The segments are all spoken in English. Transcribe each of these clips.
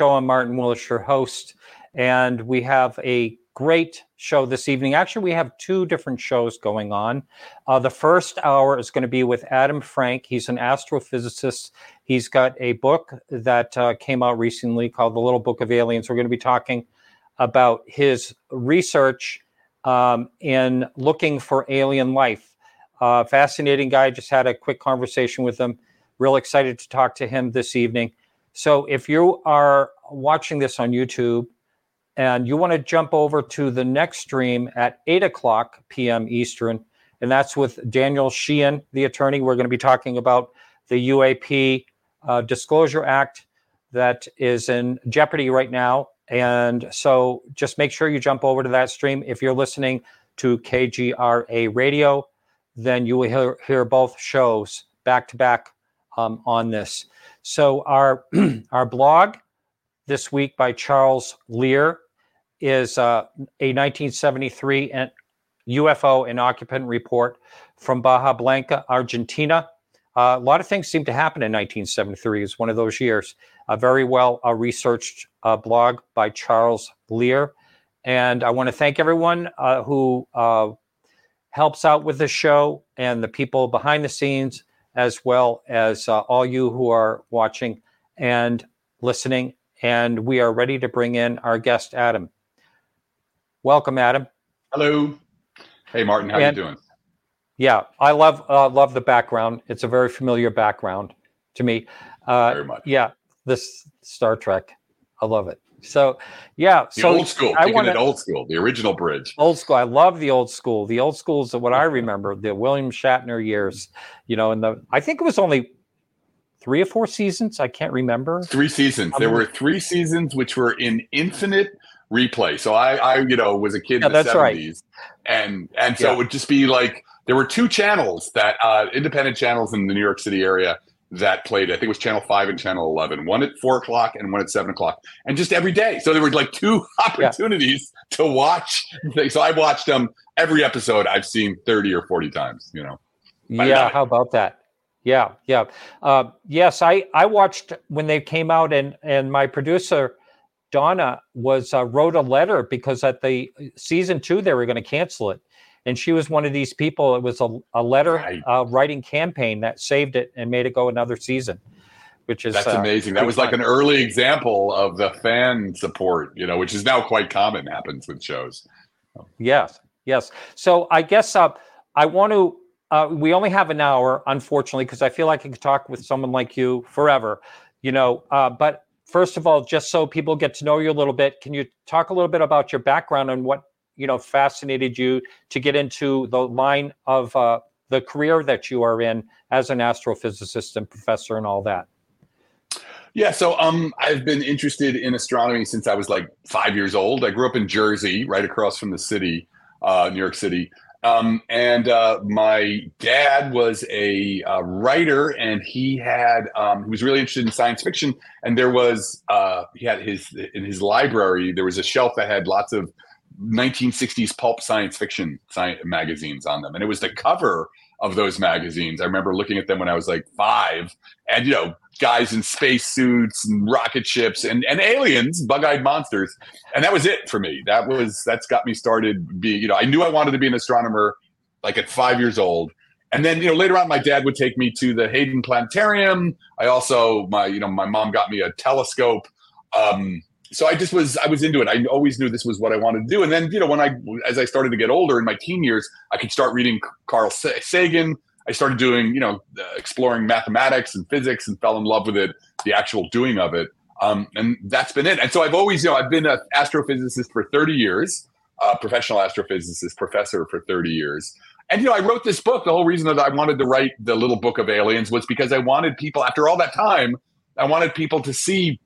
show. I'm Martin Willis, your host, and we have a great show this evening. Actually, we have two different shows going on. Uh, the first hour is going to be with Adam Frank. He's an astrophysicist. He's got a book that uh, came out recently called The Little Book of Aliens. We're going to be talking about his research um, in looking for alien life. Uh, fascinating guy. Just had a quick conversation with him. Real excited to talk to him this evening. So if you are watching this on YouTube and you want to jump over to the next stream at 8 o'clock p.m. Eastern, and that's with Daniel Sheehan, the attorney. We're going to be talking about the UAP uh, Disclosure Act that is in jeopardy right now. And so just make sure you jump over to that stream. If you're listening to KGRA radio, then you will hear, hear both shows back to back um, on this. So our our blog this week by Charles Lear is uh, a 1973 UFO and occupant report from Bahía Blanca, Argentina. Uh, a lot of things seem to happen in 1973. It's one of those years. A very well uh, researched uh, blog by Charles Lear. And I want to thank everyone uh, who uh, helps out with the show and the people behind the scenes as well as uh, all you who are watching and listening. And we are ready to bring in our guest, Adam. Welcome, Adam. Hello. Hey, Martin. How and, you doing? Yeah, I love uh, love the background. It's a very familiar background to me. Uh, very much. Yeah, this Star Trek. I love it. So, yeah. The so old school. I want it old school. The original bridge. Old school. I love the old school. The old school is what I remember. The William Shatner years. You know, and the I think it was only three or four seasons. I can't remember. Three seasons. there were three seasons which were in infinite replay. So I, I you know, was a kid yeah, in the seventies, right. and and so yeah. it would just be like there were two channels that uh, independent channels in the New York City area that played. I think it was Channel Five and Channel Eleven. One at four o'clock and one at seven o'clock, and just every day. So there were like two opportunities yeah. to watch. So I watched them every episode. I've seen thirty or forty times. You know. Yeah. How about that? Yeah, yeah. Uh, yes, I I watched when they came out, and and my producer Donna was uh, wrote a letter because at the season two they were going to cancel it and she was one of these people. It was a, a letter right. uh, writing campaign that saved it and made it go another season, which is that's uh, amazing. That was fun. like an early example of the fan support, you know, which is now quite common. Happens with shows. Yes, yes. So I guess uh, I want to. Uh, we only have an hour, unfortunately, because I feel like I could talk with someone like you forever, you know. Uh, but first of all, just so people get to know you a little bit, can you talk a little bit about your background and what you know fascinated you to get into the line of uh, the career that you are in as an astrophysicist and professor and all that? Yeah, so um, I've been interested in astronomy since I was like five years old. I grew up in Jersey, right across from the city, uh, New York City. Um, and uh, my dad was a uh, writer, and he had um, he was really interested in science fiction. And there was uh, he had his in his library there was a shelf that had lots of 1960s pulp science fiction science magazines on them, and it was the cover of those magazines. I remember looking at them when I was like five, and you know, guys in space suits and rocket ships and, and aliens, bug-eyed monsters, and that was it for me. That was that's got me started. Being, you know, I knew I wanted to be an astronomer, like at five years old. And then, you know, later on, my dad would take me to the Hayden Planetarium. I also, my, you know, my mom got me a telescope. Um, so I just was I was into it. I always knew this was what I wanted to do. And then you know when I as I started to get older in my teen years, I could start reading Carl Sagan. I started doing you know uh, exploring mathematics and physics and fell in love with it, the actual doing of it. Um, and that's been it. And so I've always you know I've been an astrophysicist for 30 years, a professional astrophysicist, professor for 30 years. And you know I wrote this book. The whole reason that I wanted to write the little book of aliens was because I wanted people after all that time, I wanted people to see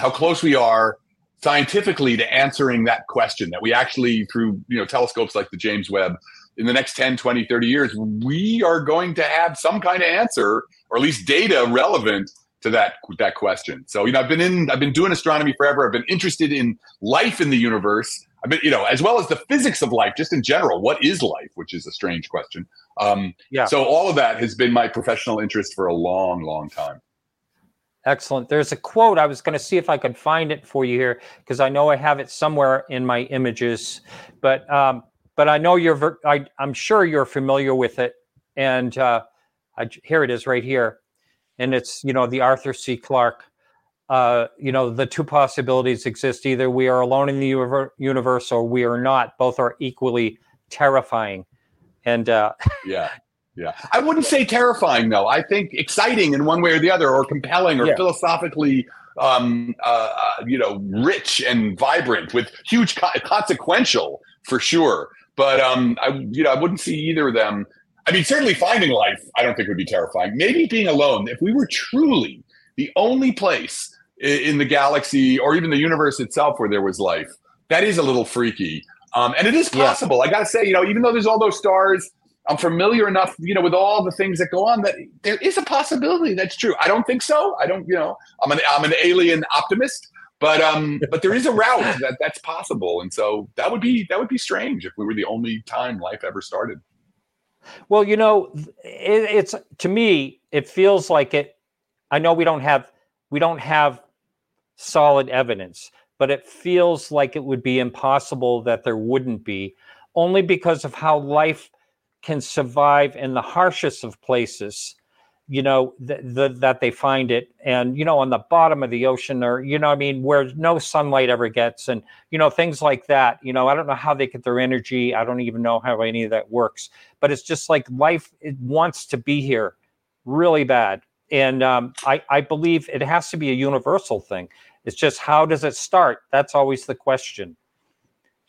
how close we are scientifically to answering that question that we actually through you know telescopes like the james webb in the next 10 20 30 years we are going to have some kind of answer or at least data relevant to that that question. So you know i've been in i've been doing astronomy forever. I've been interested in life in the universe. I've been you know as well as the physics of life just in general what is life which is a strange question. Um yeah. so all of that has been my professional interest for a long long time Excellent. There's a quote. I was going to see if I could find it for you here because I know I have it somewhere in my images, but um, but I know you're. I, am sure you're familiar with it, and uh, I, here it is right here, and it's you know the Arthur C. Clarke. Uh, you know the two possibilities exist: either we are alone in the universe, or we are not. Both are equally terrifying, and uh, yeah, yeah. I wouldn't say terrifying though. I think exciting in one way or the other, or compelling, or yeah. philosophically, um, uh, uh, you know, rich and vibrant with huge co- consequential for sure. But um, I, you know, I wouldn't see either of them. I mean, certainly finding life, I don't think would be terrifying. Maybe being alone. If we were truly the only place in the galaxy or even the universe itself where there was life, that is a little freaky. Um, and it is possible. Yeah. I got to say, you know, even though there's all those stars I'm familiar enough, you know, with all the things that go on that there is a possibility that's true. I don't think so. I don't, you know, I'm an I'm an alien optimist, but um, but there is a route that that's possible, and so that would be that would be strange if we were the only time life ever started. Well, you know, it, it's to me, it feels like it. I know we don't have we don't have solid evidence, but it feels like it would be impossible that there wouldn't be, only because of how life can survive in the harshest of places you know th- th- that they find it. And you know on the bottom of the ocean or you know i mean where no sunlight ever gets and you know things like that you know i don't know how they get their energy. I don't even know how any of that works. But it's just like life it wants to be here really bad. And um, I, I believe it has to be a universal thing. It's just how does it start? That's always the question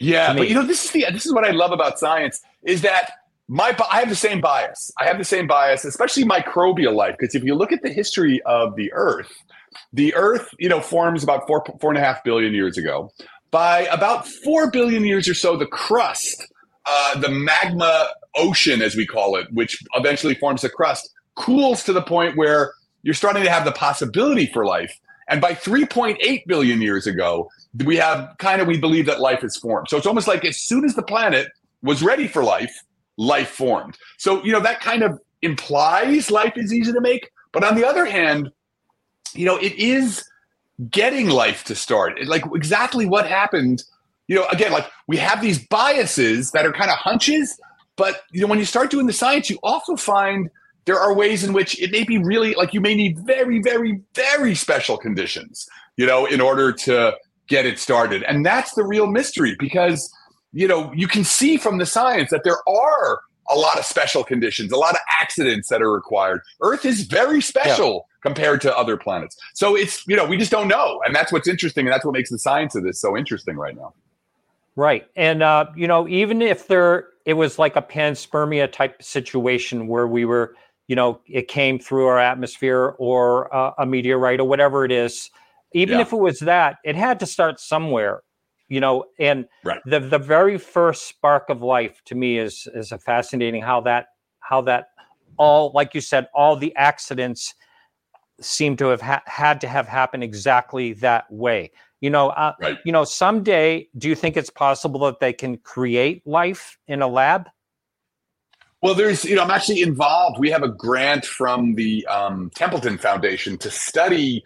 yeah but you know this is the this is what i love about science is that my I have the same bias. I have the same bias, especially microbial life, because if you look at the history of the Earth, the Earth, you know, forms about four four and a half billion years ago. By about four billion years or so, the crust, uh, the magma ocean, as we call it, which eventually forms the crust, cools to the point where you're starting to have the possibility for life. And by 3.8 billion years ago, we have kind of we believe that life is formed. So it's almost like as soon as the planet was ready for life, life formed. So, you know, that kind of implies life is easy to make. But on the other hand, you know, it is getting life to start. Like exactly what happened. You know, again, like we have these biases that are kind of hunches, but you know, when you start doing the science, you also find there are ways in which it may be really like you may need very, very, very special conditions, you know, in order to get it started. And that's the real mystery because you know, you can see from the science that there are a lot of special conditions, a lot of accidents that are required. Earth is very special yeah. compared to other planets. So it's, you know, we just don't know. And that's what's interesting. And that's what makes the science of this so interesting right now. Right. And, uh, you know, even if there, it was like a panspermia type situation where we were, you know, it came through our atmosphere or uh, a meteorite or whatever it is, even yeah. if it was that, it had to start somewhere you know and right. the the very first spark of life to me is is a fascinating how that how that all like you said all the accidents seem to have ha- had to have happened exactly that way you know uh, right. you know someday do you think it's possible that they can create life in a lab well, there's, you know, I'm actually involved. We have a grant from the um, Templeton Foundation to study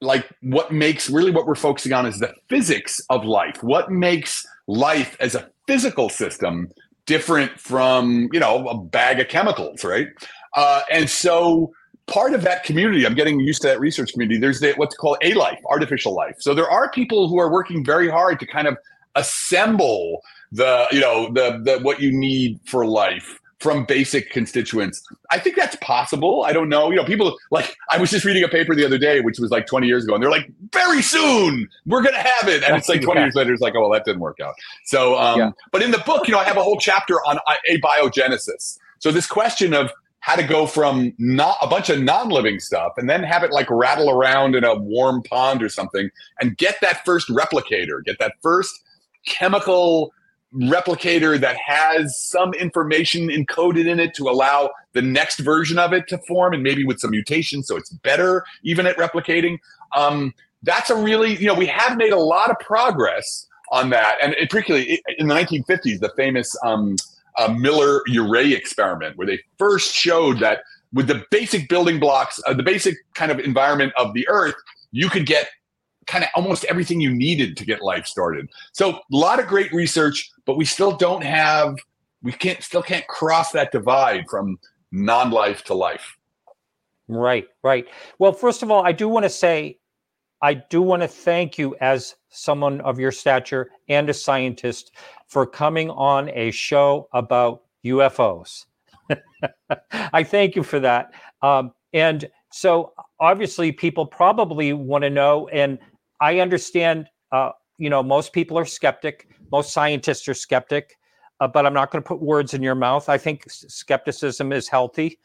like what makes really what we're focusing on is the physics of life. What makes life as a physical system different from you know a bag of chemicals, right? Uh, and so part of that community, I'm getting used to that research community. There's the, what's called a life, artificial life. So there are people who are working very hard to kind of assemble the you know the the what you need for life from basic constituents. I think that's possible. I don't know. You know, people like I was just reading a paper the other day, which was like 20 years ago, and they're like, very soon we're gonna have it. And it's like 20 yeah. years later, it's like, oh well, that didn't work out. So um, yeah. but in the book, you know, I have a whole chapter on abiogenesis. So this question of how to go from not a bunch of non-living stuff and then have it like rattle around in a warm pond or something and get that first replicator, get that first chemical replicator that has some information encoded in it to allow the next version of it to form and maybe with some mutations so it's better even at replicating. Um, that's a really you know we have made a lot of progress on that and it, particularly in the 1950s the famous um, uh, miller urey experiment where they first showed that with the basic building blocks, uh, the basic kind of environment of the Earth, you could get kind of almost everything you needed to get life started. So a lot of great research, but we still don't have, we can't still can't cross that divide from non-life to life. Right, right. Well, first of all, I do want to say, I do want to thank you as someone of your stature and a scientist for coming on a show about UFOs. I thank you for that. Um, and so, obviously, people probably want to know, and I understand. Uh, you know, most people are skeptic. Most scientists are skeptic. Uh, but I'm not going to put words in your mouth. I think skepticism is healthy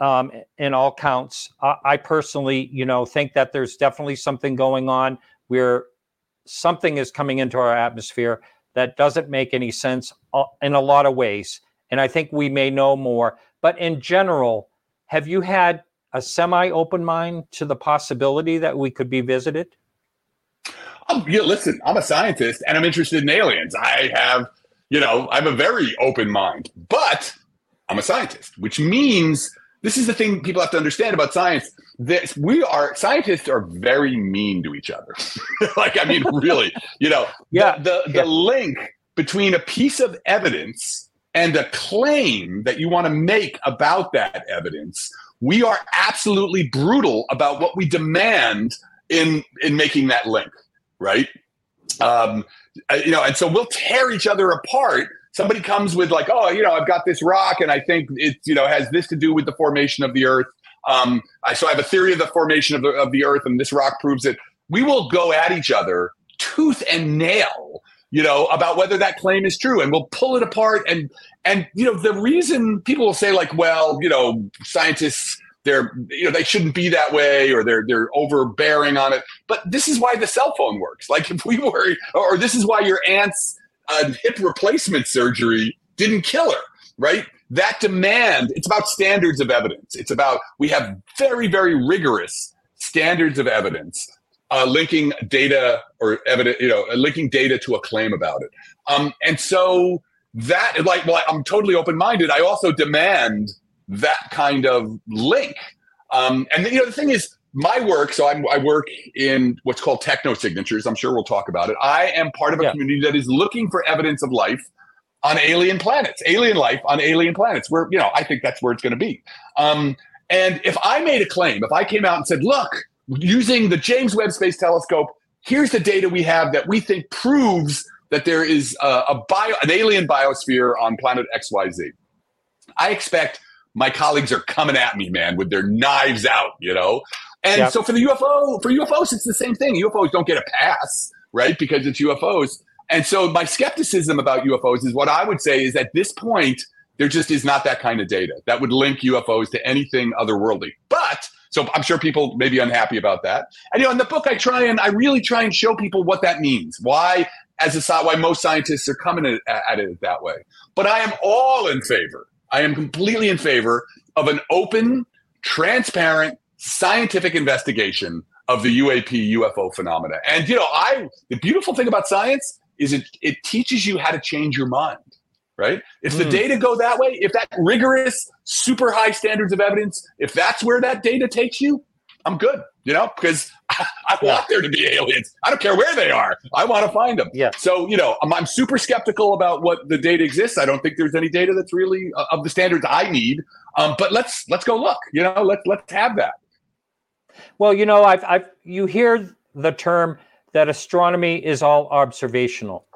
um, in all counts. I, I personally, you know, think that there's definitely something going on where something is coming into our atmosphere that doesn't make any sense uh, in a lot of ways. And I think we may know more. But in general, have you had a semi open mind to the possibility that we could be visited? Yeah, listen, I'm a scientist and I'm interested in aliens. I have, you know, I have a very open mind, but I'm a scientist, which means this is the thing people have to understand about science. That we are scientists are very mean to each other. like, I mean, really, you know, yeah, the the, yeah. the link between a piece of evidence and a claim that you want to make about that evidence, we are absolutely brutal about what we demand in in making that link, right? Um, you know, and so we'll tear each other apart somebody comes with like, oh, you know, I've got this rock, and I think it, you know, has this to do with the formation of the Earth. Um, I, so I have a theory of the formation of the of the Earth, and this rock proves it. We will go at each other tooth and nail, you know, about whether that claim is true, and we'll pull it apart. And and you know, the reason people will say like, well, you know, scientists they're you know they shouldn't be that way or they're they're overbearing on it but this is why the cell phone works like if we were or this is why your aunt's a hip replacement surgery didn't kill her, right? That demand, it's about standards of evidence. It's about, we have very, very rigorous standards of evidence uh, linking data or evidence, you know, linking data to a claim about it. Um, and so that, like, well, I'm totally open minded. I also demand that kind of link. Um, and, you know, the thing is, my work, so I'm, i work in what's called techno signatures. I'm sure we'll talk about it. I am part of a yeah. community that is looking for evidence of life on alien planets, alien life on alien planets. Where you know, I think that's where it's going to be. Um, and if I made a claim, if I came out and said, "Look, using the James Webb Space Telescope, here's the data we have that we think proves that there is a, a bio, an alien biosphere on planet X Y Z," I expect my colleagues are coming at me, man, with their knives out, you know. And yep. so for the UFO, for UFOs, it's the same thing. UFOs don't get a pass, right? Because it's UFOs. And so my skepticism about UFOs is what I would say is at this point, there just is not that kind of data that would link UFOs to anything otherworldly. But so I'm sure people may be unhappy about that. And you know, in the book, I try and I really try and show people what that means. Why, as a why most scientists are coming at, at it that way. But I am all in favor. I am completely in favor of an open, transparent, scientific investigation of the UAP UFO phenomena. And you know, I the beautiful thing about science is it it teaches you how to change your mind. Right? If mm. the hmm. data go that way, if that rigorous, super high standards of evidence, if that's where that data takes you, I'm good. You know, because I, yeah. want there to be aliens. I don't care where they are. I want to find them. Yeah. So you know, I'm, I'm super skeptical about what the data exists. I don't think there's any data that's really uh, of the standards I need. Um, but let's let's go look. You know, let's let's have that. Well, you know, I've, I've you hear the term that astronomy is all observational.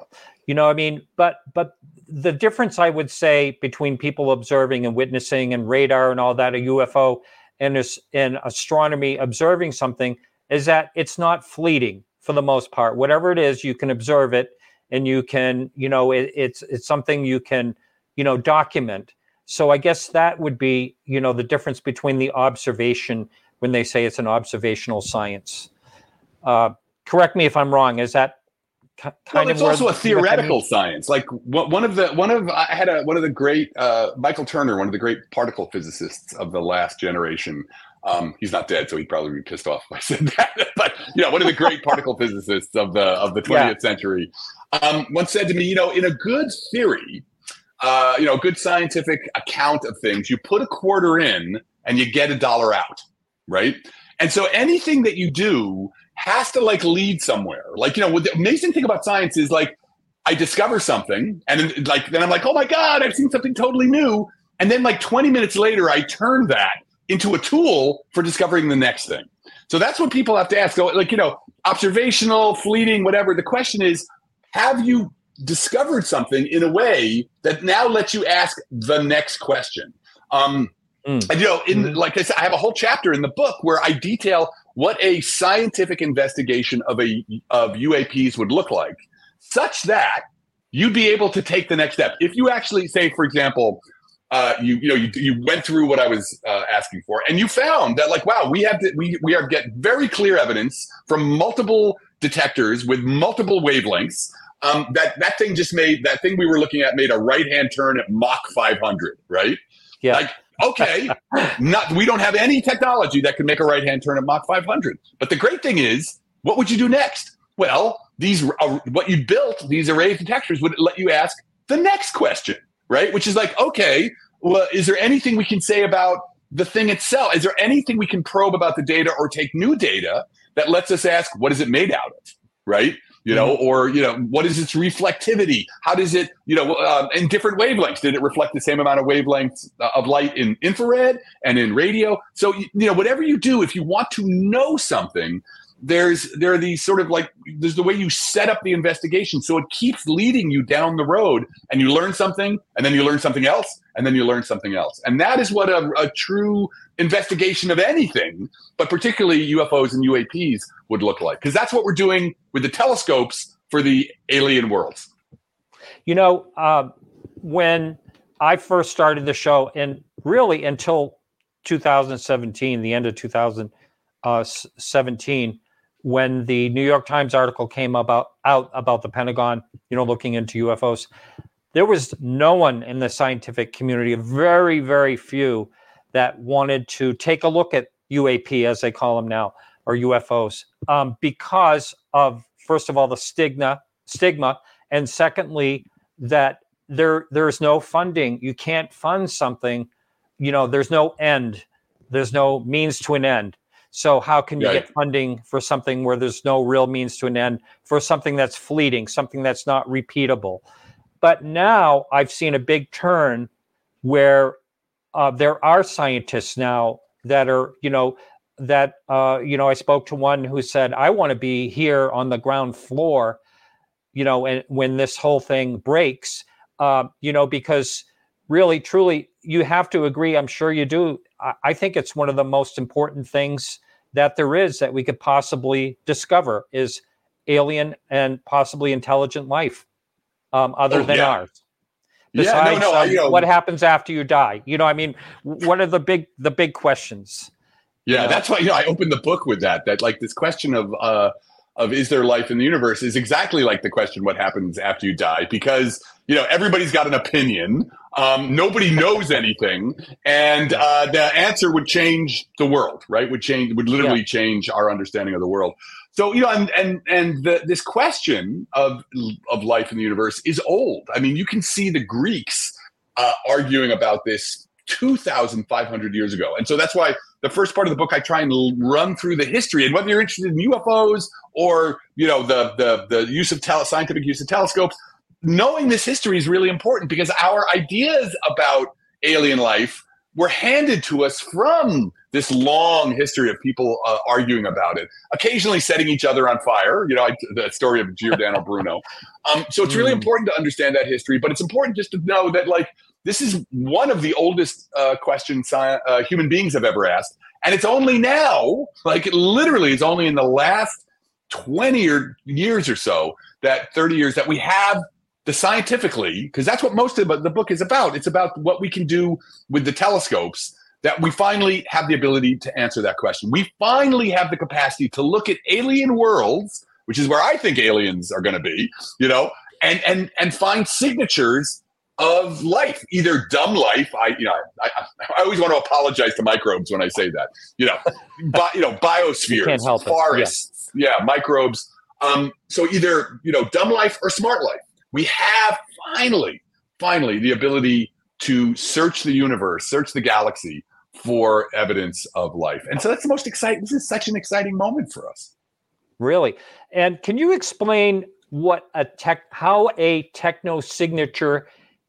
You know, I mean, but but the difference I would say between people observing and witnessing and radar and all that, a UFO and in astronomy observing something is that it's not fleeting for the most part. Whatever it is, you can observe it and you can, you know, it, it's it's something you can, you know, document. So I guess that would be, you know, the difference between the observation when they say it's an observational science. Uh, correct me if I'm wrong. Is that kind well, it's also a theoretical science. Like one of the one of I had a one of the great uh, Michael Turner, one of the great particle physicists of the last generation. Um, he's not dead, so he'd probably be pissed off if I said that. but you know, one of the great particle physicists of the of the 20th yeah. century um, once said to me, you know, in a good theory, uh, you know, a good scientific account of things, you put a quarter in and you get a dollar out, right? And so anything that you do has to like lead somewhere. Like, you know, what the amazing thing about science is like I discover something and then like then I'm like, oh my God, I've seen something totally new. And then like 20 minutes later, I turn that into a tool for discovering the next thing. So that's what people have to ask. Like, you know, observational, fleeting, whatever. The question is, have you discovered something in a way that now lets you ask the next question? Um, mm. And you know, in mm-hmm. like I said, I have a whole chapter in the book where I detail what a scientific investigation of a of UAPs would look like, such that you'd be able to take the next step. If you actually say, for example, uh, you you know you, you went through what I was uh, asking for, and you found that like wow, we have to, we we are get very clear evidence from multiple detectors with multiple wavelengths um, that that thing just made that thing we were looking at made a right hand turn at Mach 500, right? Yeah. Like okay, not we don't have any technology that can make a right hand turn at Mach 500. But the great thing is, what would you do next? Well, these uh, what you built these arrays detectors would let you ask the next question, right? Which is like, okay, well, is there anything we can say about the thing itself? Is there anything we can probe about the data or take new data that lets us ask, what is it made out of? Right? You know, mm-hmm. or, you know, what is its reflectivity? How does it, you know, um, in different wavelengths? Did it reflect the same amount of wavelengths uh, of light in infrared and in radio? So, you know, whatever you do, if you want to know something, there's there are these sort of like there's the way you set up the investigation. So it keeps leading you down the road and you learn something and then you learn something else and then you learn something else. And that is what a, a true investigation of anything but particularly ufos and uaps would look like. Because that's what we're doing with the telescopes for the alien worlds. You know uh, when i first started the show and really until 2017 the end of 2017 when the New York Times article came about out about the Pentagon, you know, looking into UFOs, there was no one in the scientific community, very, very few, that wanted to take a look at UAP, as they call them now, or UFOs, um, because of first of all the stigma, stigma, and secondly that there there's no funding. You can't fund something, you know. There's no end. There's no means to an end. So how can you get funding for something where there's no real means to an end for something that's fleeting, something that's not repeatable? But now I've seen a big turn where uh, there are scientists now that are, you know, that uh, you know, I spoke to one who said, "I want to be here on the ground floor," you know, and when this whole thing breaks, uh, you know, because really, truly, you have to agree. I'm sure you do. I, I think it's one of the most important things that there is that we could possibly discover is alien and possibly intelligent life um, other oh, than yeah. ours. Besides, yeah, no, no, um, you know, what happens after you die? You know, I mean, what are the big the big questions? Yeah, you know? that's why you know I opened the book with that. That like this question of uh, of is there life in the universe is exactly like the question what happens after you die because you know everybody's got an opinion um, nobody knows anything, and uh, the answer would change the world. Right? Would change. Would literally yeah. change our understanding of the world. So you know, and and and the, this question of of life in the universe is old. I mean, you can see the Greeks uh, arguing about this 2,500 years ago, and so that's why the first part of the book I try and run through the history. And whether you're interested in UFOs or you know the the the use of tele- scientific use of telescopes, knowing this history is really important because our ideas about alien life were handed to us from this long history of people uh, arguing about it, occasionally setting each other on fire. You know, I, the story of Giordano Bruno. Um, so it's really mm. important to understand that history, but it's important just to know that, like, this is one of the oldest uh, questions uh, human beings have ever asked. And it's only now, like, literally, it's only in the last 20 or years or so that 30 years that we have the scientifically, because that's what most of the book is about. It's about what we can do with the telescopes that we finally have the ability to answer that question. We finally have the capacity to look at alien worlds, which is where I think aliens are going to be, you know, and and and find signatures of life, either dumb life. I you know I, I always want to apologize to microbes when I say that. You know, bi, you know biospheres, forests, yeah. yeah, microbes. Um, so either you know dumb life or smart life we have finally, finally the ability to search the universe, search the galaxy for evidence of life. And so that's the most exciting. This is such an exciting moment for us. Really. And can you explain what a tech, how a techno signature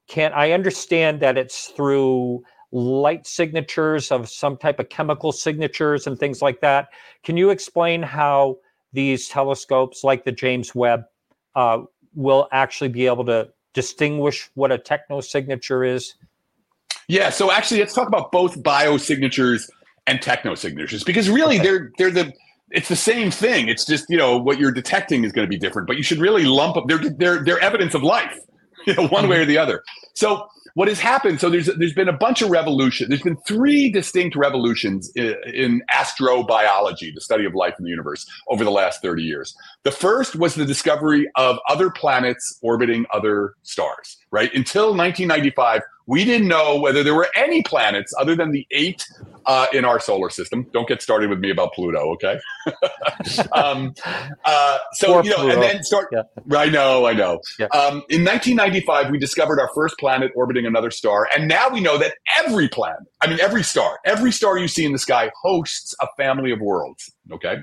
can? I understand that it's through light signatures of some type of chemical signatures and things like that. Can you explain how these telescopes, like the James Webb, uh, will actually be able to distinguish what a techno signature is? Yeah, so actually, let's talk about both biosignatures and techno signatures because really okay. they're they're the it's the same thing. It's just you know what you're detecting is going to be different, but you should really lump up. They're they're they're evidence of life, you know, one way or the other. So what has happened so there's there's been a bunch of revolution there's been three distinct revolutions in, in, astrobiology the study of life in the universe over the last 30 years the first was the discovery of other planets orbiting other stars right until 1995 we didn't know whether there were any planets other than the eight uh, in our solar system. Don't get started with me about Pluto, okay? um, uh, so Poor you know, Pluto. and then start. Yeah. I know, I know. Yeah. Um, in 1995, we discovered our first planet orbiting another star, and now we know that every planet, I mean, every star, every star you see in the sky hosts a family of worlds. Okay.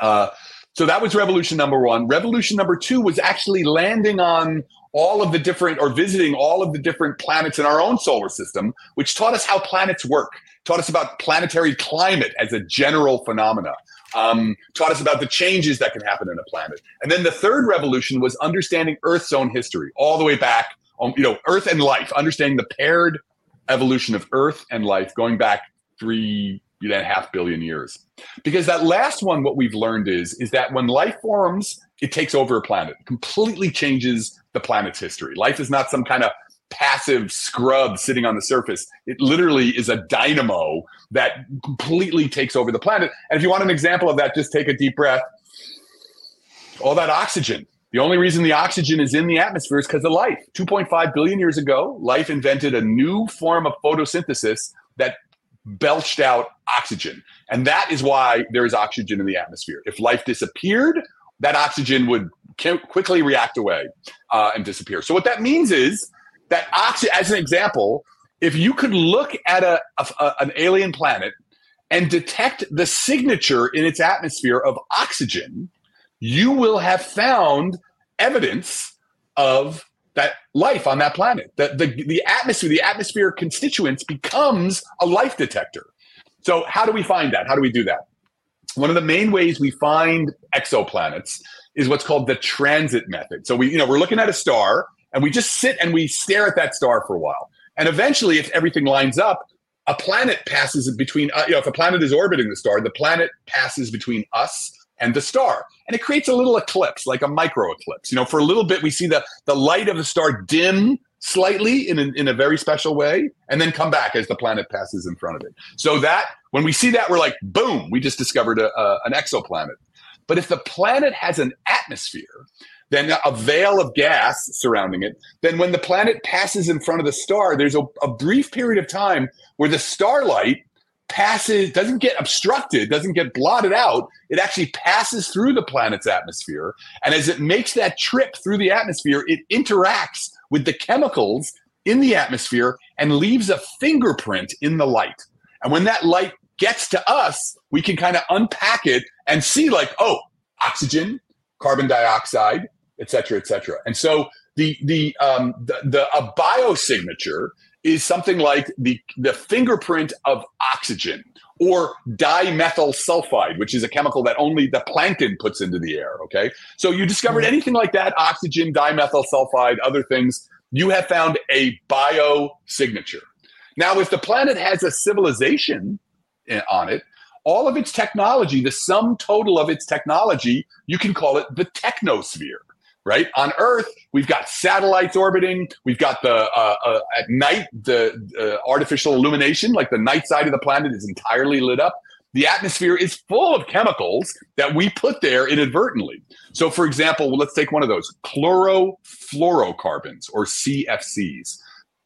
Uh, so that was revolution number one. Revolution number two was actually landing on all of the different or visiting all of the different planets in our own solar system, which taught us how planets work, taught us about planetary climate as a general phenomena, um, taught us about the changes that can happen in a planet. And then the third revolution was understanding Earth's own history, all the way back, on, you know, Earth and life, understanding the paired evolution of Earth and life going back three and a half billion years. Because that last one, what we've learned is, is that when life forms, it takes over a planet, completely changes the planet's history. Life is not some kind of passive scrub sitting on the surface. It literally is a dynamo that completely takes over the planet. And if you want an example of that, just take a deep breath. All that oxygen. The only reason the oxygen is in the atmosphere is because of life. 2.5 billion years ago, life invented a new form of photosynthesis that belched out oxygen. And that is why there is oxygen in the atmosphere. If life disappeared, that oxygen would quickly react away uh, and disappear. So what that means is that oxygen, as an example, if you could look at a, a, a, an alien planet and detect the signature in its atmosphere of oxygen, you will have found evidence of that life on that planet. The, the, the atmosphere, the atmosphere constituents becomes a life detector. So how do we find that? How do we do that? One of the main ways we find exoplanets is what's called the transit method. So we, you know, we're looking at a star and we just sit and we stare at that star for a while. And eventually, if everything lines up, a planet passes between, uh, you know, if a planet is orbiting the star, the planet passes between us and the star. And it creates a little eclipse, like a micro eclipse. You know, for a little bit, we see the, the light of the star dim slightly in a, in a very special way and then come back as the planet passes in front of it. So that when we see that, we're like, boom, we just discovered a, a, an exoplanet. But if the planet has an atmosphere, then a veil of gas surrounding it, then when the planet passes in front of the star, there's a, a brief period of time where the starlight passes, doesn't get obstructed, doesn't get blotted out. It actually passes through the planet's atmosphere. And as it makes that trip through the atmosphere, it interacts with the chemicals in the atmosphere and leaves a fingerprint in the light. And when that light gets to us, we can kind of unpack it and see like, oh, oxygen, carbon dioxide, et cetera, et cetera. And so the the um, the, the a biosignature is something like the the fingerprint of oxygen or dimethyl sulfide, which is a chemical that only the plankton puts into the air. Okay, so you discovered mm-hmm. anything like that, oxygen, dimethyl sulfide, other things, you have found a biosignature. Now, if the planet has a civilization on it, all of its technology, the sum total of its technology, you can call it the technosphere. Right on Earth, we've got satellites orbiting. We've got the uh, uh, at night the uh, artificial illumination, like the night side of the planet is entirely lit up. The atmosphere is full of chemicals that we put there inadvertently. So, for example, let's take one of those chlorofluorocarbons or CFCs.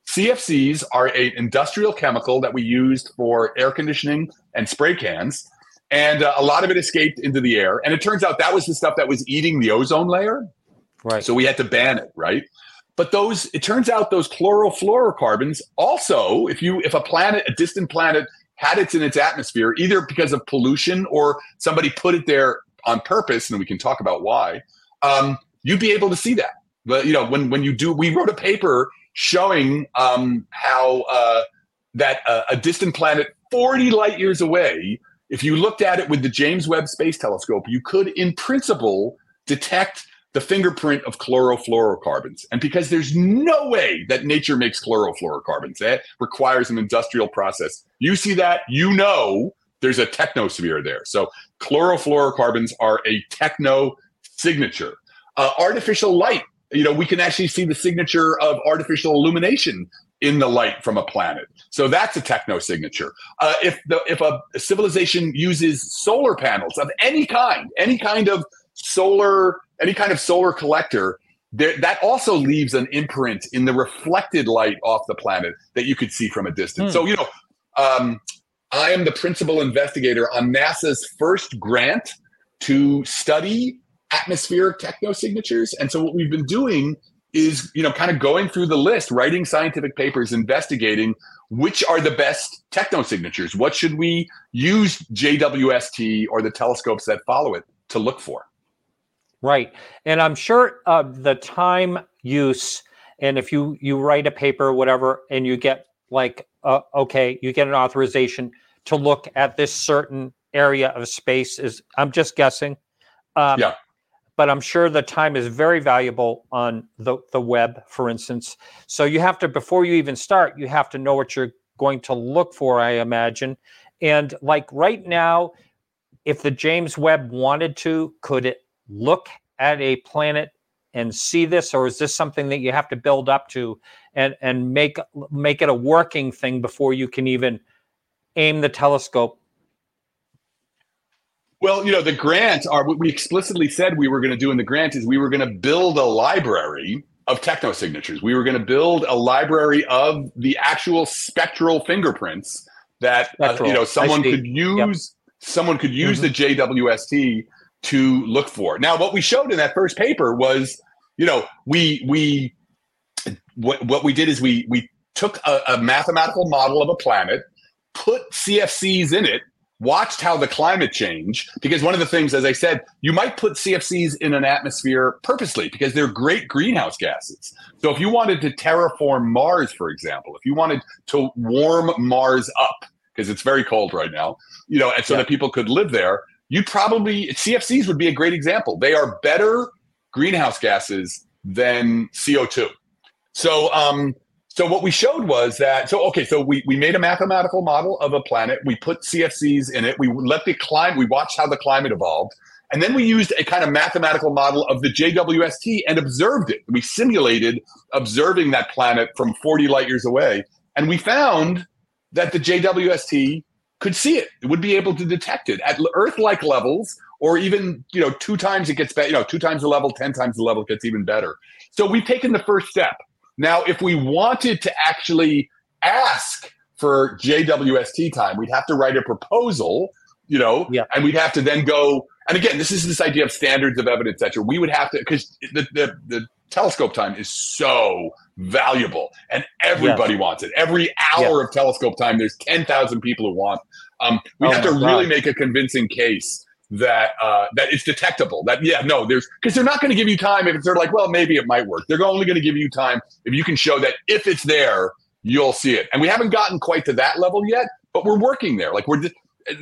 CFCs are an industrial chemical that we used for air conditioning and spray cans. And uh, a lot of it escaped into the air. And it turns out that was the stuff that was eating the ozone layer. Right. So we had to ban it, right? But those, it turns out those chlorofluorocarbons also, if you, if a planet, a distant planet had it in its atmosphere, either because of pollution or somebody put it there on purpose, and we can talk about why, um, you'd be able to see that. But you know, when when you do, we wrote a paper showing um, how uh, that uh, a distant planet 40 light years away, if you looked at it with the James Webb Space Telescope, you could, in principle, detect the fingerprint of chlorofluorocarbons. And because there's no way that nature makes chlorofluorocarbons, that requires an industrial process. You see that, you know there's a technosphere there. So chlorofluorocarbons are a techno signature. Uh, artificial light, you know, we can actually see the signature of artificial illumination in the light from a planet. So that's a techno signature. Uh, if the if a civilization uses solar panels of any kind, any kind of solar any kind of solar collector, there, that also leaves an imprint in the reflected light off the planet that you could see from a distance. Hmm. So, you know, um, I am the principal investigator on NASA's first grant to study atmospheric technosignatures. And so, what we've been doing is, you know, kind of going through the list, writing scientific papers, investigating which are the best technosignatures. What should we use JWST or the telescopes that follow it to look for? Right. And I'm sure uh, the time use, and if you, you write a paper or whatever, and you get like, uh, okay, you get an authorization to look at this certain area of space is, I'm just guessing. Um, yeah. But I'm sure the time is very valuable on the, the Webb, for instance. So you have to, before you even start, you have to know what you're going to look for, I imagine. And like right now, if the James Webb wanted to, could it look at a planet and see this or is this something that you have to build up to and and make make it a working thing before you can even aim the telescope well you know the grant are what we explicitly said we were going to do in the grant is we were going to build a library of techno signatures we were going to build a library of the actual spectral fingerprints that spectral. Uh, you know someone could use yep. someone could use mm-hmm. the jwst to look for. Now, what we showed in that first paper was, you know, we we what what we did is we we took a, a mathematical model of a planet, put CFCs in it, watched how the climate changed. Because one of the things, as I said, you might put CFCs in an atmosphere purposely because they're great greenhouse gases. So if you wanted to terraform Mars, for example, if you wanted to warm Mars up because it's very cold right now, you know, and so yeah. that people could live there, you'd probably CFCs would be a great example. They are better greenhouse gases than CO2. So um, so what we showed was that so okay, so we we made a mathematical model of a planet. We put CFCs in it. We let the climate. We watched how the climate evolved. And then we used a kind of mathematical model of the JWST and observed it. We simulated observing that planet from 40 light years away. And we found that the JWST could see it. It would be able to detect it at Earth-like levels, or even you know two times it gets better. You know, two times the level, ten times the level gets even better. So we've taken the first step. Now, if we wanted to actually ask for JWST time, we'd have to write a proposal. You know, yeah. and we'd have to then go. And again, this is this idea of standards of evidence, etc. We would have to because the, the the telescope time is so valuable and everybody wants it. Every hour of telescope time, there's 10,000 people who want. Um, we oh have to God. really make a convincing case that uh, that it's detectable. That yeah, no, there's because they're not going to give you time if they're like, well, maybe it might work. They're only going to give you time if you can show that if it's there, you'll see it. And we haven't gotten quite to that level yet, but we're working there. Like we're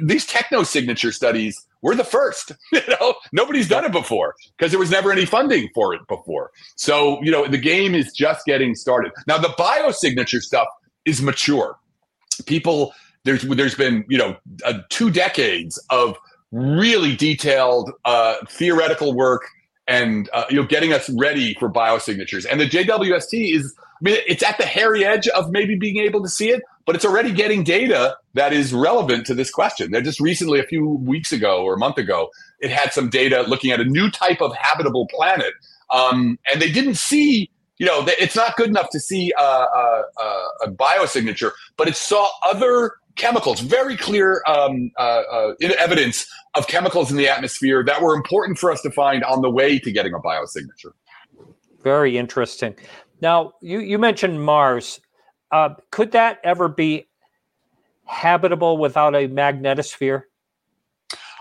these techno signature studies we're the first you know? Nobody's done it before because there was never any funding for it before. So you know the game is just getting started. Now the biosignature stuff is mature. People there's there's been you know uh, two decades of really detailed uh, theoretical work and uh, you know getting us ready for biosignatures. And the jwst is i mean it's at the hairy edge of maybe being able to see it but it's already getting data that is relevant to this question. They're just recently, a few weeks ago or a month ago, it had some data looking at a new type of habitable planet. Um, and they didn't see, you know, it's not good enough to see a, a, a biosignature, but it saw other chemicals, very clear um, uh, uh, evidence of chemicals in the atmosphere that were important for us to find on the way to getting a biosignature. Very interesting. Now, you, you mentioned Mars. Uh, could that ever be habitable without a magnetosphere?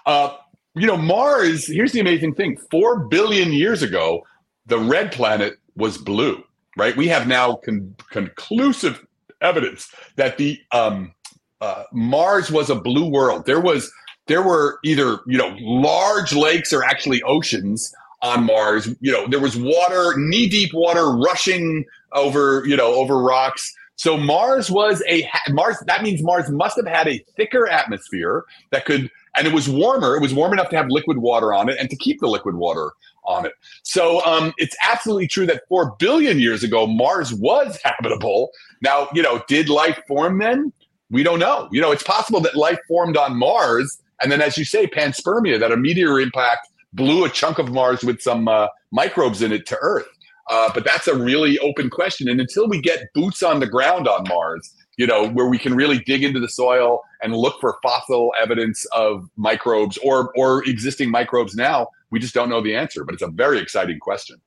Uh, you know, Mars, here's the amazing thing 4 billion years ago, the red planet was blue, right? We have now con- conclusive evidence that the um, uh, Mars was a blue world. There was there were either you know large lakes or actually oceans on Mars. You know there was water, knee deep water rushing over you know over rocks. So Mars was a Mars. That means Mars must have had a thicker atmosphere that could, and it was warmer. It was warm enough to have liquid water on it and to keep the liquid water on it. So um, it's absolutely true that four billion years ago Mars was habitable. Now you know, did life form then? We don't know. You know, it's possible that life formed on Mars, and then, as you say, panspermia, that a meteor impact blew a chunk of Mars with some uh, microbes in it to Earth. Uh, but that's a really open question. And until we get boots on the ground on Mars, you know, where we can really dig into the soil and look for fossil evidence of microbes or or existing microbes now, we just don't know the answer. But it's a very exciting question.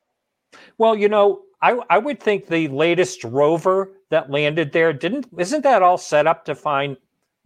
Well, you know, I, I would think the latest rover that landed there didn't isn't that all set up to find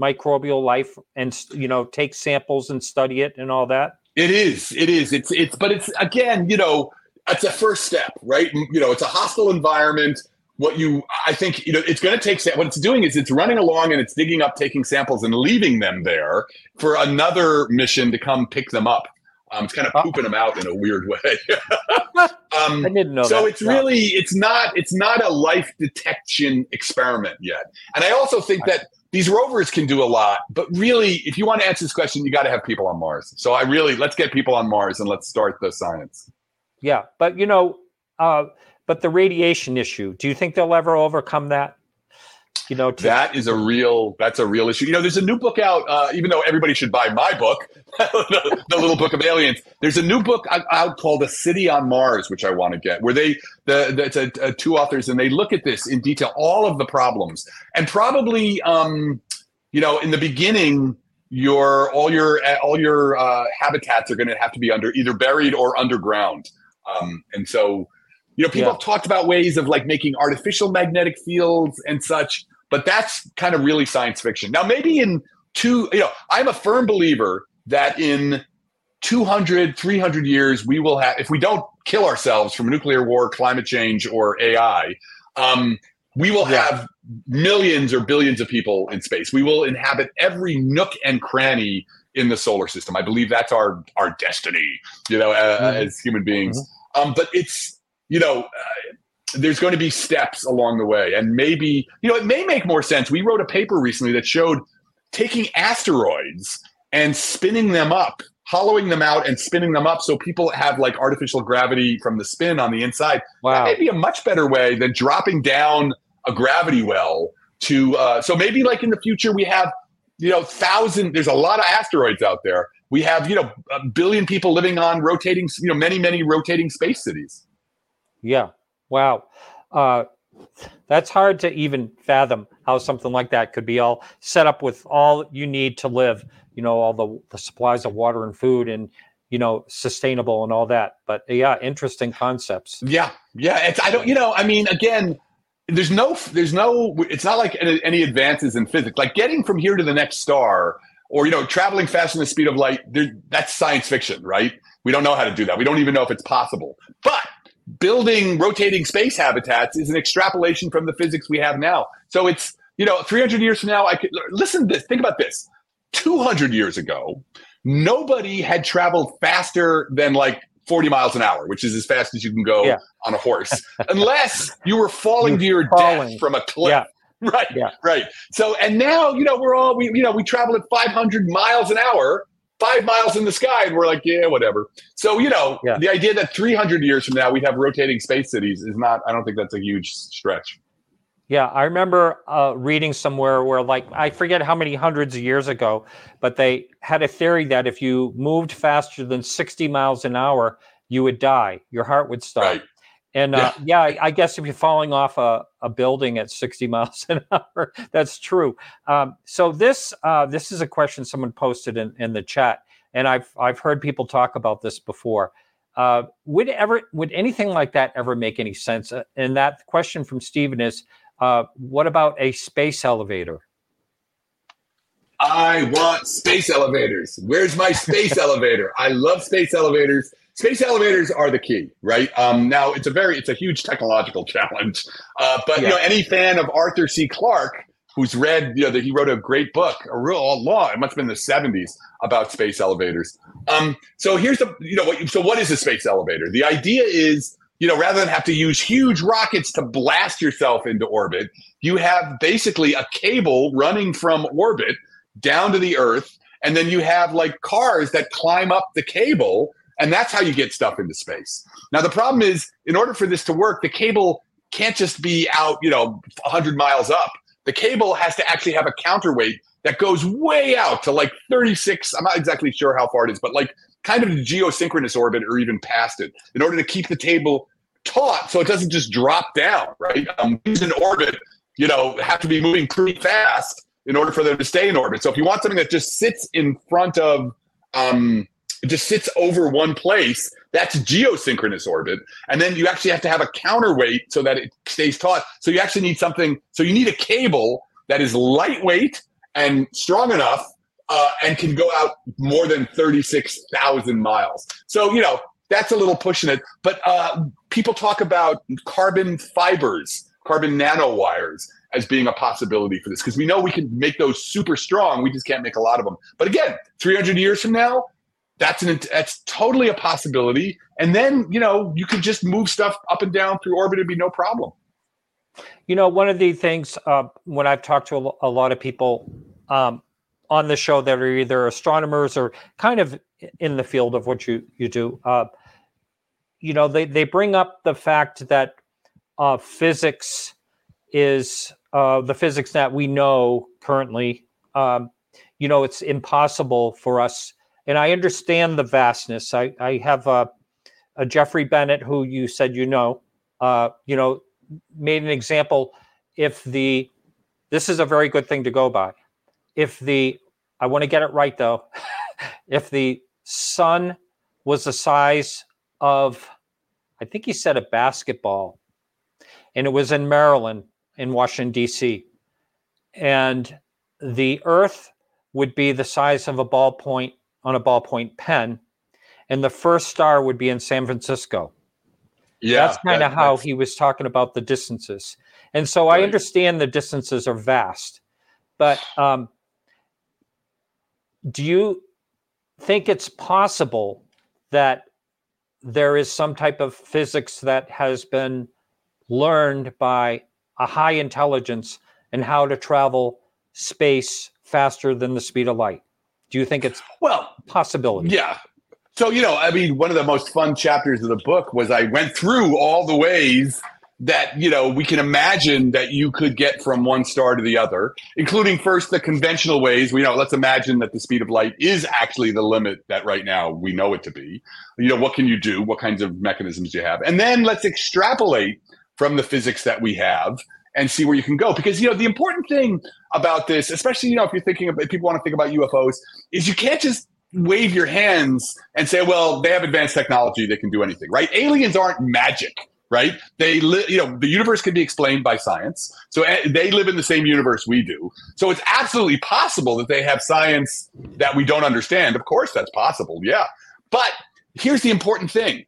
microbial life and you know take samples and study it and all that it is it is it's it's but it's again you know it's a first step right you know it's a hostile environment what you i think you know it's going to take what it's doing is it's running along and it's digging up taking samples and leaving them there for another mission to come pick them up um, it's kind of uh, pooping them out in a weird way. um, I didn't know. So that. it's no. really it's not it's not a life detection experiment yet. And I also think that these rovers can do a lot, but really, if you want to answer this question, you got to have people on Mars. So I really let's get people on Mars and let's start the science. Yeah, but you know, uh, but the radiation issue. Do you think they'll ever overcome that? you know to- that is a real that's a real issue you know there's a new book out uh, even though everybody should buy my book the, the, little book of aliens there's a new book out called a city on mars which i want to get where they the, the it's a, a, two authors and they look at this in detail all of the problems and probably um you know in the beginning your all your all your uh, habitats are going to have to be under either buried or underground um, and so you know people yeah. have talked about ways of like making artificial magnetic fields and such but that's kind of really science fiction. Now, maybe in two, you know, I'm a firm believer that in 200, 300 years, we will have, if we don't kill ourselves from nuclear war, climate change, or AI, um, we will yeah. have millions or billions of people in space. We will inhabit every nook and cranny in the solar system. I believe that's our our destiny, you know, uh, mm-hmm. as human beings. Mm-hmm. Um, but it's you know, uh, there's going to be steps along the way. And maybe, you know, it may make more sense. We wrote a paper recently that showed taking asteroids and spinning them up, hollowing them out and spinning them up so people have like artificial gravity from the spin on the inside. Wow. That may be a much better way than dropping down a gravity well to uh, so maybe like in the future we have you know thousand there's a lot of asteroids out there we have you know a billion people living on rotating you know many many rotating space cities yeah Wow. Uh, that's hard to even fathom how something like that could be all set up with all you need to live, you know, all the, the supplies of water and food and, you know, sustainable and all that. But yeah, interesting concepts. Yeah. Yeah. It's, I don't, you know, I mean, again, there's no, there's no, it's not like any, any advances in physics. Like getting from here to the next star or, you know, traveling faster than the speed of light, that's science fiction, right? We don't know how to do that. We don't even know if it's possible. But building rotating space habitats is an extrapolation from the physics we have now. So it's, you know, 300 years from now, I could listen to this. Think about this. 200 years ago, nobody had traveled faster than like 40 miles an hour, which is as fast as you can go yeah. on a horse, unless you were falling to your falling. death from a cliff. Yeah. Right. Yeah. Right. So, and now, you know, we're all, we, you know, we travel at 500 miles an hour five miles in the sky and we're like yeah whatever so you know yeah. the idea that 300 years from now we'd have rotating space cities is not i don't think that's a huge stretch yeah i remember uh, reading somewhere where like i forget how many hundreds of years ago but they had a theory that if you moved faster than 60 miles an hour you would die your heart would stop right. And uh, yeah, yeah I, guess if you're falling off a, a building at 60 miles an hour, that's true. Um, so this uh, this is a question someone posted in, in the chat, and I've I've heard people talk about this before. Uh, would ever would anything like that ever make any sense? Uh, and that question from Stephen is, uh, what about a space elevator? I want space elevators. Where's my space elevator? I love space elevators. Space elevators are the key, right? Um, now it's a very, it's a huge technological challenge. Uh, but yeah. you know, any fan of Arthur C. Clarke who's read, you know, that he wrote a great book, a real law. it must have been the 70s about space elevators. Um, so here's the, you know, what, so what is a space elevator? The idea is, you know, rather than have to use huge rockets to blast yourself into orbit, you have basically a cable running from orbit down to the Earth, and then you have like cars that climb up the cable, and that's how you get stuff into space. Now the problem is, in order for this to work, the cable can't just be out, you know, 100 miles up the cable has to actually have a counterweight that goes way out to like 36. I'm not exactly sure how far it is, but like kind of the geosynchronous orbit or even past it in order to keep the table taut so it doesn't just drop down, right? Um, these in orbit, you know, have to be moving pretty fast in order for them to stay in orbit. So if you want something that just sits in front of, um, it just sits over one place, that's geosynchronous orbit. And then you actually have to have a counterweight so that it stays taut. So you actually need something, so you need a cable that is lightweight and strong enough uh, and can go out more than 36,000 miles. So, you know, that's a little pushing it. But uh, people talk about carbon fibers, carbon nanowires as being a possibility for this because we know we can make those super strong. We just can't make a lot of them. But again, 300 years from now, that's an that's totally a possibility. And then you know you could just move stuff up and down through orbit; it'd be no problem. You know, one of the things uh, when I've talked to a, lot of people um, on the show that are either astronomers or kind of in the field of what you you do, uh, you know, they they bring up the fact that uh, physics is uh, the physics that we know currently. Um, you know, it's impossible for us and I understand the vastness. I, I have a, a Jeffrey Bennett, who you said you know, uh, you know, made an example. If the this is a very good thing to go by. If the I want to get it right though, if the sun was the size of, I think he said a basketball, and it was in Maryland, in Washington D.C., and the Earth would be the size of a ballpoint on a ballpoint pen, and the first star would be in San Francisco. Yeah, that's kind of that, how he was talking about the distances. And so right. I understand the distances are vast, but um, do you think it's possible that there is some type of physics that has been learned by a high intelligence and how to travel space faster than the speed of light? Do you think it's well possibility? Yeah. So you know, I mean, one of the most fun chapters of the book was I went through all the ways that you know we can imagine that you could get from one star to the other including first the conventional ways we know let's imagine that the speed of light is actually the limit that right now we know it to be you know what can you do what kinds of mechanisms do you have and then let's extrapolate from the physics that we have and see where you can go. Because you know the important thing about this, especially you know if you're thinking about people want to think about UFOs, is you can't just wave your hands and say, well, they have advanced technology, they can do anything, right? Aliens aren't magic. Right? They live, you know, the universe can be explained by science. So eh, they live in the same universe we do. So it's absolutely possible that they have science that we don't understand. Of course, that's possible. Yeah. But here's the important thing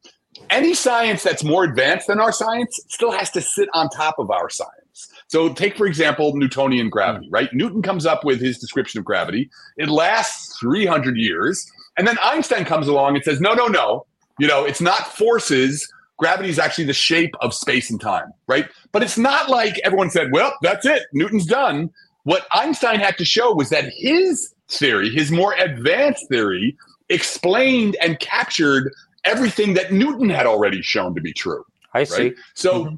any science that's more advanced than our science still has to sit on top of our science. So take, for example, Newtonian gravity, hmm. right? Newton comes up with his description of gravity. It lasts 300 years. And then Einstein comes along and says, no, no, no. You know, it's not forces. Gravity is actually the shape of space and time, right? But it's not like everyone said, well, that's it. Newton's done. What Einstein had to show was that his theory, his more advanced theory, explained and captured everything that Newton had already shown to be true. I see. Right? So, mm-hmm.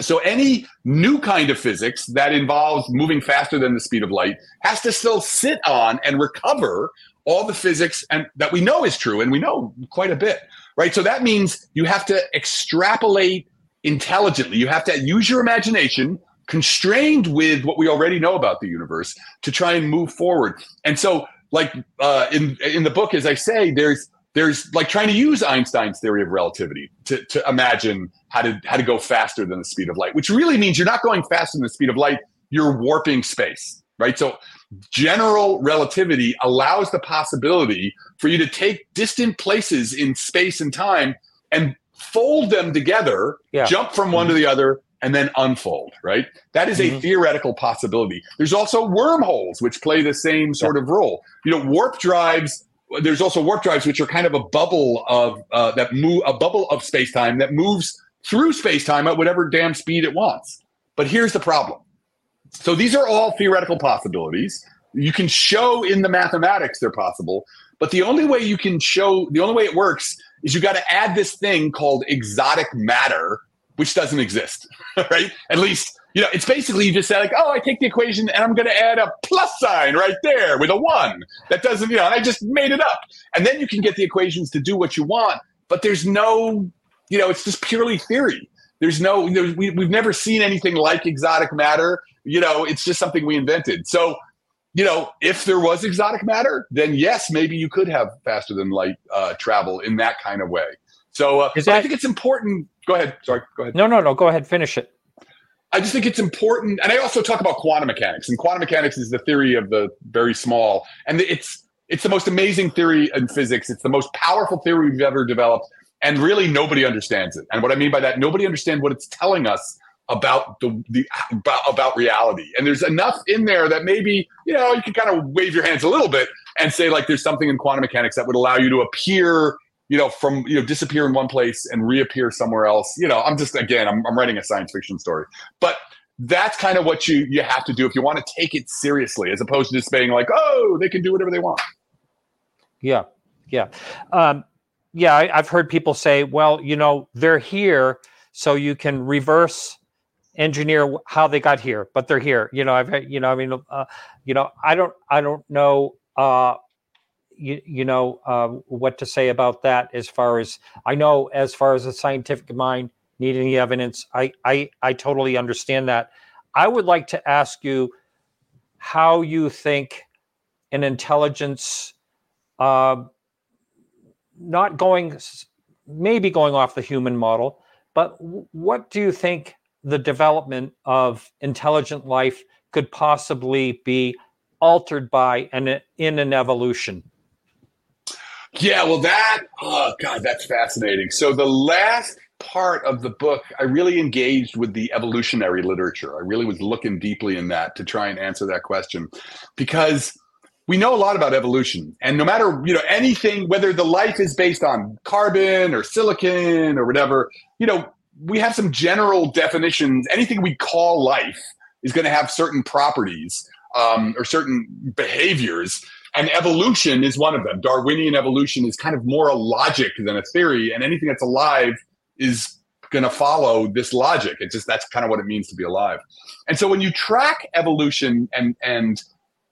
So any new kind of physics that involves moving faster than the speed of light has to still sit on and recover all the physics and that we know is true and we know quite a bit right? So that means you have to extrapolate intelligently. You have to use your imagination constrained with what we already know about the universe to try and move forward. And so like uh, in in the book as i say there's there's like trying to use Einstein's theory of relativity to, to imagine how to how to go faster than the speed of light, which really means you're not going faster than the speed of light, you're warping space, right? So general relativity allows the possibility for you to take distant places in space and time and fold them together, yeah. jump from one mm-hmm. to the other, and then unfold, right? That is mm-hmm. a theoretical possibility. There's also wormholes, which play the same sort yeah. of role. You know, warp drives. There's also warp drives, which are kind of a bubble of uh, that move, a bubble of space time that moves through space time at whatever damn speed it wants. But here's the problem. So these are all theoretical possibilities. You can show in the mathematics they're possible, but the only way you can show, the only way it works is you got to add this thing called exotic matter, which doesn't exist, right? At least, you know, it's basically you just say like, oh, I take the equation and I'm going to add a plus sign right there with a one. That doesn't, you know, and I just made it up. And then you can get the equations to do what you want, but there's no, you know, it's just purely theory. There's no, there's, we, we've never seen anything like exotic matter. You know, it's just something we invented. So, you know, if there was exotic matter, then yes, maybe you could have faster than light uh, travel in that kind of way. So, uh, that, I think it's important. Go ahead. Sorry. Go ahead. No, no, no. Go ahead. Finish it. I just think it's important, and I also talk about quantum mechanics. And quantum mechanics is the theory of the very small, and it's it's the most amazing theory in physics. It's the most powerful theory we've ever developed and really nobody understands it. And what I mean by that, nobody understands what it's telling us about the, the about, about reality. And there's enough in there that maybe you know you can kind of wave your hands a little bit and say like there's something in quantum mechanics that would allow you to appear you know from you know disappear in one place and reappear somewhere else. You know i'm just again i'm, I'm writing a science fiction story. But that's kind of what you you have to do if you want to take it seriously as opposed to just being like oh they can do whatever they want. Yeah. Yeah. Um, yeah, I, have heard people say, well, you know, they're here, so you can reverse engineer how they got here, but they're here. You know, I've, you know, I mean, uh, you know, I don't, I don't know, uh, you, you know, uh, what to say about that. As far as I know, as far as the scientific mind needing the evidence, I, I, I totally understand that. I would like to ask you how you think an intelligence. Uh, not going, maybe going off the human model, but what do you think the development of intelligent life could possibly be altered by and in an evolution? Yeah, well, that, oh, God, that's fascinating. So, the last part of the book, I really engaged with the evolutionary literature. I really was looking deeply in that to try and answer that question because we know a lot about evolution and no matter you know anything whether the life is based on carbon or silicon or whatever you know we have some general definitions anything we call life is going to have certain properties um, or certain behaviors and evolution is one of them darwinian evolution is kind of more a logic than a theory and anything that's alive is going to follow this logic it's just that's kind of what it means to be alive and so when you track evolution and and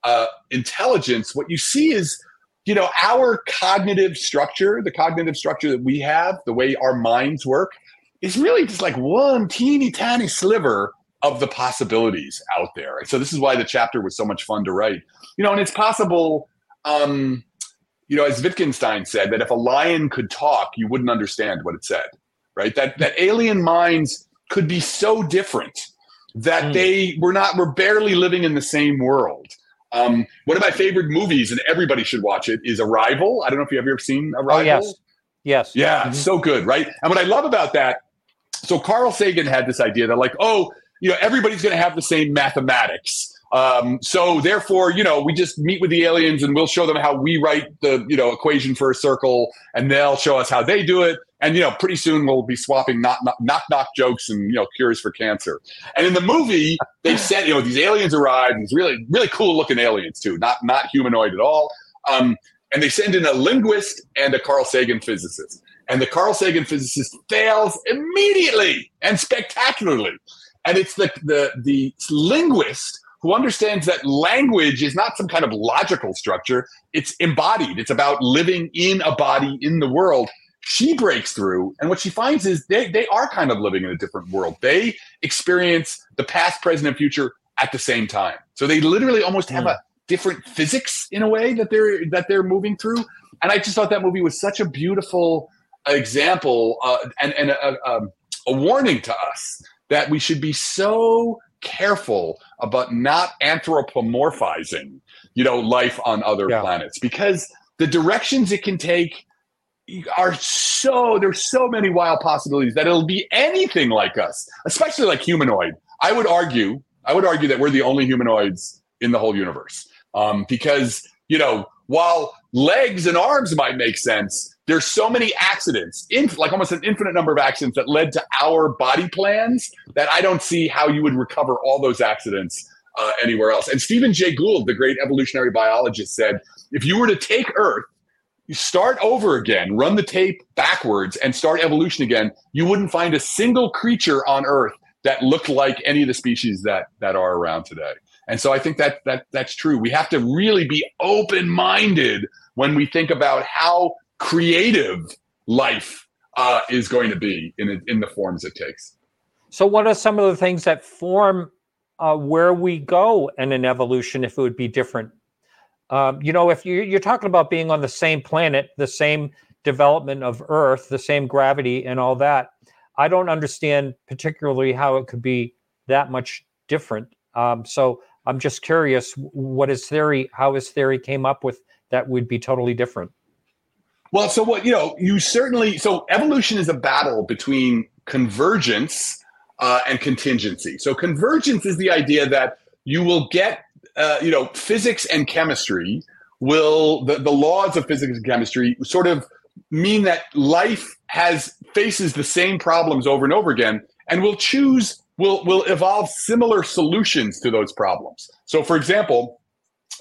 uh, intelligence, what you see is, you know, our cognitive structure, the cognitive structure that we have, the way our minds work, is really just like one teeny tiny sliver of the possibilities out there. So this is why the chapter was so much fun to write. You know, and it's possible, um, you know, as Wittgenstein said, that if a lion could talk, you wouldn't understand what it said, right? That that alien minds could be so different that mm. they were not were barely living in the same world um, one of my favorite movies, and everybody should watch it, is Arrival. I don't know if you've ever seen Arrival. Oh, yes. Yes. Yeah, mm-hmm. so good, right? And what I love about that, so Carl Sagan had this idea that, like, oh, you know, everybody's going to have the same mathematics. Um, so therefore, you know, we just meet with the aliens and we'll show them how we write the, you know, equation for a circle and they'll show us how they do it. And, you know, pretty soon we'll be swapping knock, knock, knock, knock jokes and, you know, cures for cancer. And in the movie, they said, you know, these aliens arrive, these really, really cool looking aliens too, not, not humanoid at all. Um, and they send in a linguist and a Carl Sagan physicist. And the Carl Sagan physicist fails immediately and spectacularly. And it's the, the, the linguist who understands that language is not some kind of logical structure, it's embodied. It's about living in a body in the world. She breaks through, and what she finds is they, they are kind of living in a different world. They experience the past, present, and future at the same time. So they literally almost have mm. a different physics in a way that they're that they're moving through. And I just thought that movie was such a beautiful example uh, and, and a, a, a warning to us that we should be so careful about not anthropomorphizing, you know, life on other yeah. planets because the directions it can take are so there's so many wild possibilities that it'll be anything like us, especially like humanoid. I would argue, I would argue that we're the only humanoids in the whole universe. Um, because, you know, while legs and arms might make sense, there's so many accidents, in, like almost an infinite number of accidents that led to our body plans that I don't see how you would recover all those accidents uh, anywhere else. And Stephen Jay Gould, the great evolutionary biologist, said if you were to take Earth, you start over again, run the tape backwards, and start evolution again, you wouldn't find a single creature on Earth that looked like any of the species that that are around today. And so I think that that that's true. We have to really be open-minded when we think about how creative life uh, is going to be in in the forms it takes. So, what are some of the things that form uh, where we go in an evolution if it would be different? Um, you know, if you, you're talking about being on the same planet, the same development of Earth, the same gravity, and all that, I don't understand particularly how it could be that much different. Um, so, I'm just curious, what his theory, how his theory came up with that would be totally different. Well, so what you know, you certainly so evolution is a battle between convergence uh, and contingency. So convergence is the idea that you will get, uh, you know, physics and chemistry will the, the laws of physics and chemistry sort of mean that life has faces the same problems over and over again, and will choose will will evolve similar solutions to those problems. So, for example,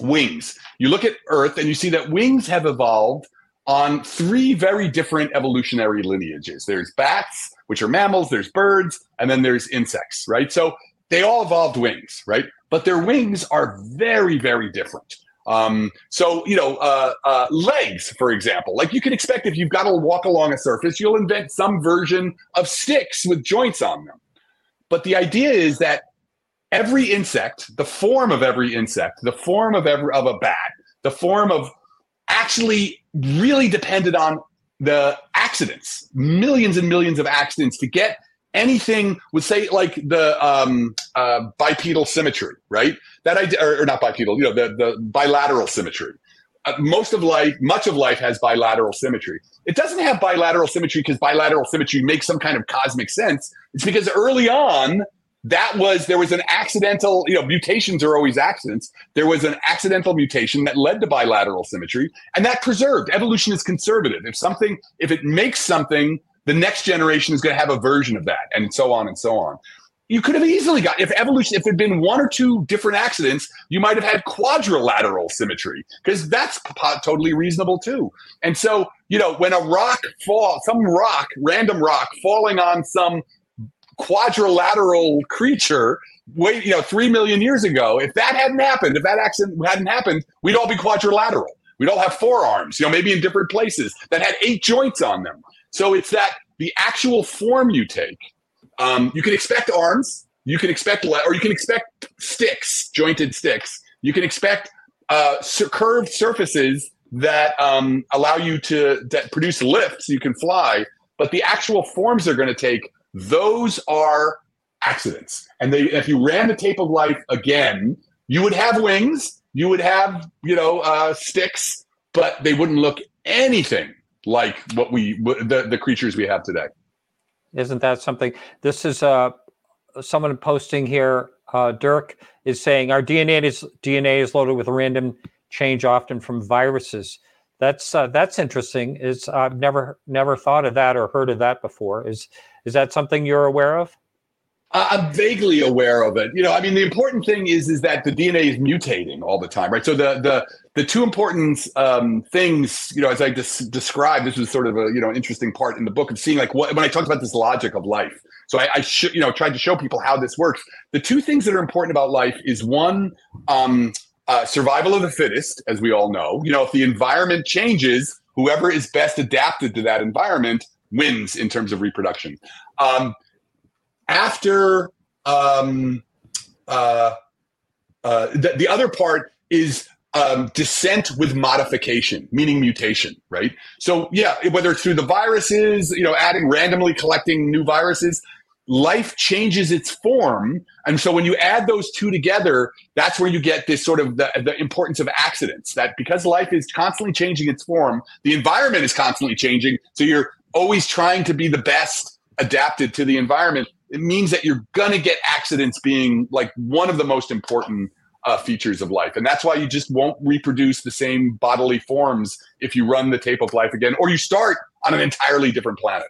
wings. You look at Earth and you see that wings have evolved on three very different evolutionary lineages. There's bats, which are mammals, there's birds, and then there's insects, right? So they all evolved wings, right? But their wings are very, very different. Um, so, you know, uh, uh, legs, for example, like you can expect if you've got to walk along a surface, you'll invent some version of sticks with joints on them. But the idea is that every insect, the form of every insect, the form of every of a bat, the form of actually really depended on the accidents, millions and millions of accidents to get anything would say like the um, uh, bipedal symmetry, right? That idea, or, or, not bipedal, you know, the, the bilateral symmetry. Uh, most of life, much of life has bilateral symmetry. It doesn't have bilateral symmetry because bilateral symmetry makes some kind of cosmic sense. It's because early on, that was there was an accidental you know mutations are always accidents. There was an accidental mutation that led to bilateral symmetry and that preserved. Evolution is conservative. If something if it makes something the next generation is going to have a version of that and so on and so on. You could have easily got if evolution if it had been one or two different accidents you might have had quadrilateral symmetry because that's totally reasonable too. And so you know when a rock fall some rock random rock falling on some quadrilateral creature wait you know three million years ago if that hadn't happened if that accident hadn't happened we'd all be quadrilateral. We'd all have forearms you know maybe in different places that had eight joints on them. So it's that the actual form you take um, you can expect arms you can expect or you can expect sticks jointed sticks. You can expect uh, curved surfaces that um, allow you to that produce lift so you can fly but the actual forms they're going to take those are accidents. And they, if you ran the tape of life again, you would have wings, you would have, you know, uh, sticks, but they wouldn't look anything like what we, the, the creatures we have today. Isn't that something? This is uh, someone posting here. Uh, Dirk is saying our DNA is DNA is loaded with random change, often from viruses. That's uh, that's interesting. Is I've never never thought of that or heard of that before. Is is that something you're aware of? I'm vaguely aware of it. You know, I mean, the important thing is is that the DNA is mutating all the time, right? So the the the two important um, things, you know, as I des- described, this was sort of a you know interesting part in the book of seeing like what when I talked about this logic of life. So I, I sh- you know tried to show people how this works. The two things that are important about life is one. Um, uh, survival of the fittest, as we all know. You know, if the environment changes, whoever is best adapted to that environment wins in terms of reproduction. Um, after um, uh, uh, the, the, other part is um, descent with modification, meaning mutation, right? So yeah, whether it's through the viruses, you know, adding randomly collecting new viruses, life changes its form. And so when you add those two together, that's where you get this sort of the, the importance of accidents that because life is constantly changing its form, the environment is constantly changing. So you're always trying to be the best adapted to the environment. It means that you're going to get accidents being like one of the most important uh, features of life. And that's why you just won't reproduce the same bodily forms if you run the tape of life again, or you start on an entirely different planet.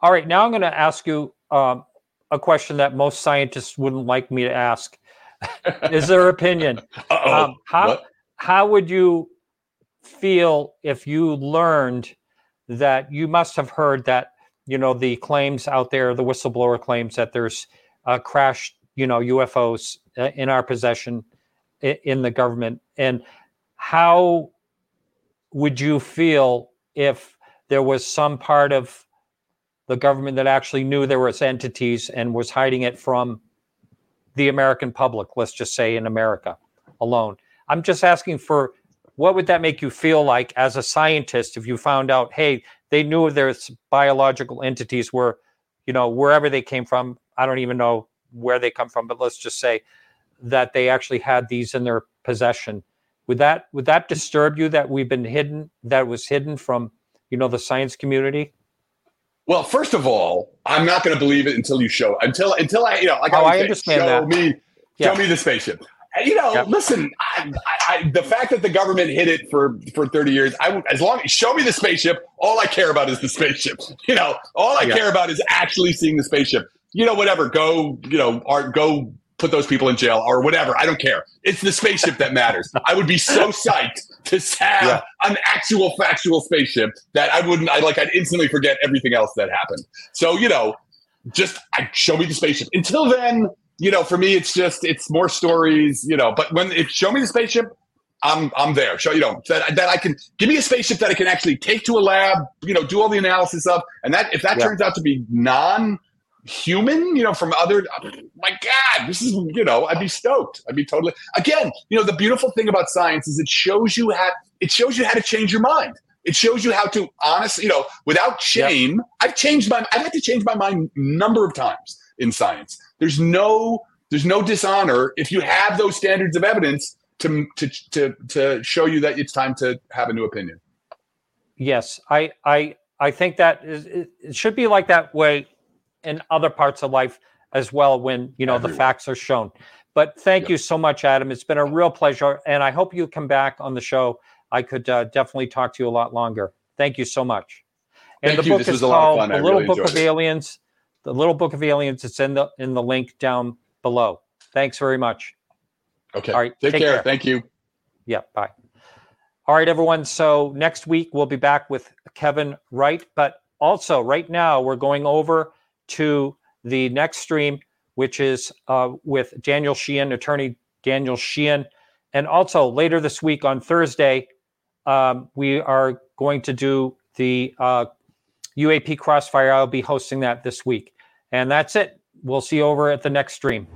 All right, now I'm going to ask you um, a question that most scientists wouldn't like me to ask. Is their opinion? Um, how what? how would you feel if you learned that you must have heard that you know the claims out there, the whistleblower claims that there's uh, crashed you know UFOs uh, in our possession in the government, and how would you feel if there was some part of the government that actually knew there was entities and was hiding it from the American public, let's just say in America alone. I'm just asking for what would that make you feel like as a scientist if you found out, hey, they knew there's biological entities were, you know, wherever they came from, I don't even know where they come from, but let's just say that they actually had these in their possession. Would that would that disturb you that we've been hidden that was hidden from, you know, the science community? Well, first of all, I'm not going to believe it until you show until until I you know like Oh, I, I say, understand show that. me Yeah. show me the spaceship. You know, Yeah. listen, I, I, I, the fact that the government hid it for for 30 years, I as long as show me the spaceship. All I care about is the spaceship. You know, all I Yeah. care about is actually seeing the spaceship. You know, whatever. Go, you know, or go put those people in jail or whatever. I don't care. It's the spaceship that matters. I would be so psyched to have Yeah. an actual factual spaceship that I wouldn't. I like. I'd instantly forget everything else that happened. So you know, just I, show me the spaceship. Until then, you know, for me, it's just it's more stories. You know, but when it show me the spaceship, I'm I'm there. Show you know that that I can give me a spaceship that I can actually take to a lab. You know, do all the analysis of, and that if that Yeah. turns out to be non human you know from other my god this is you know i'd be stoked i'd be totally again you know the beautiful thing about science is it shows you how it shows you how to change your mind it shows you how to honestly you know without shame i've changed my i've had to change my mind number of times in science there's no there's no dishonor if you have those standards of evidence to to to, to show you that it's time to have a new opinion Yes, I I I think that is, it should be like that way in other parts of life as well when you know the facts are shown. But thank Yep. you so much, Adam. It's been a real pleasure, and I hope you come back on the show. I could uh, definitely talk to you a lot longer. Thank you so much. And Thank the you. book This is was a lot of called I Little really Book of it. Aliens. The Little Book of Aliens. It's in the in the link down below. Thanks very much. okay All right, take, take care. care. thank you Yeah, bye. All right, everyone. So next week we'll be back with Kevin Wright. But also, right now, we're going over to the next stream, which is uh, with Daniel Sheehan, attorney Daniel Sheehan. And also, later this week on Thursday, um, we are going to do the uh, UAP Crossfire. I'll be hosting that this week. And that's it. We'll see you over at the next stream.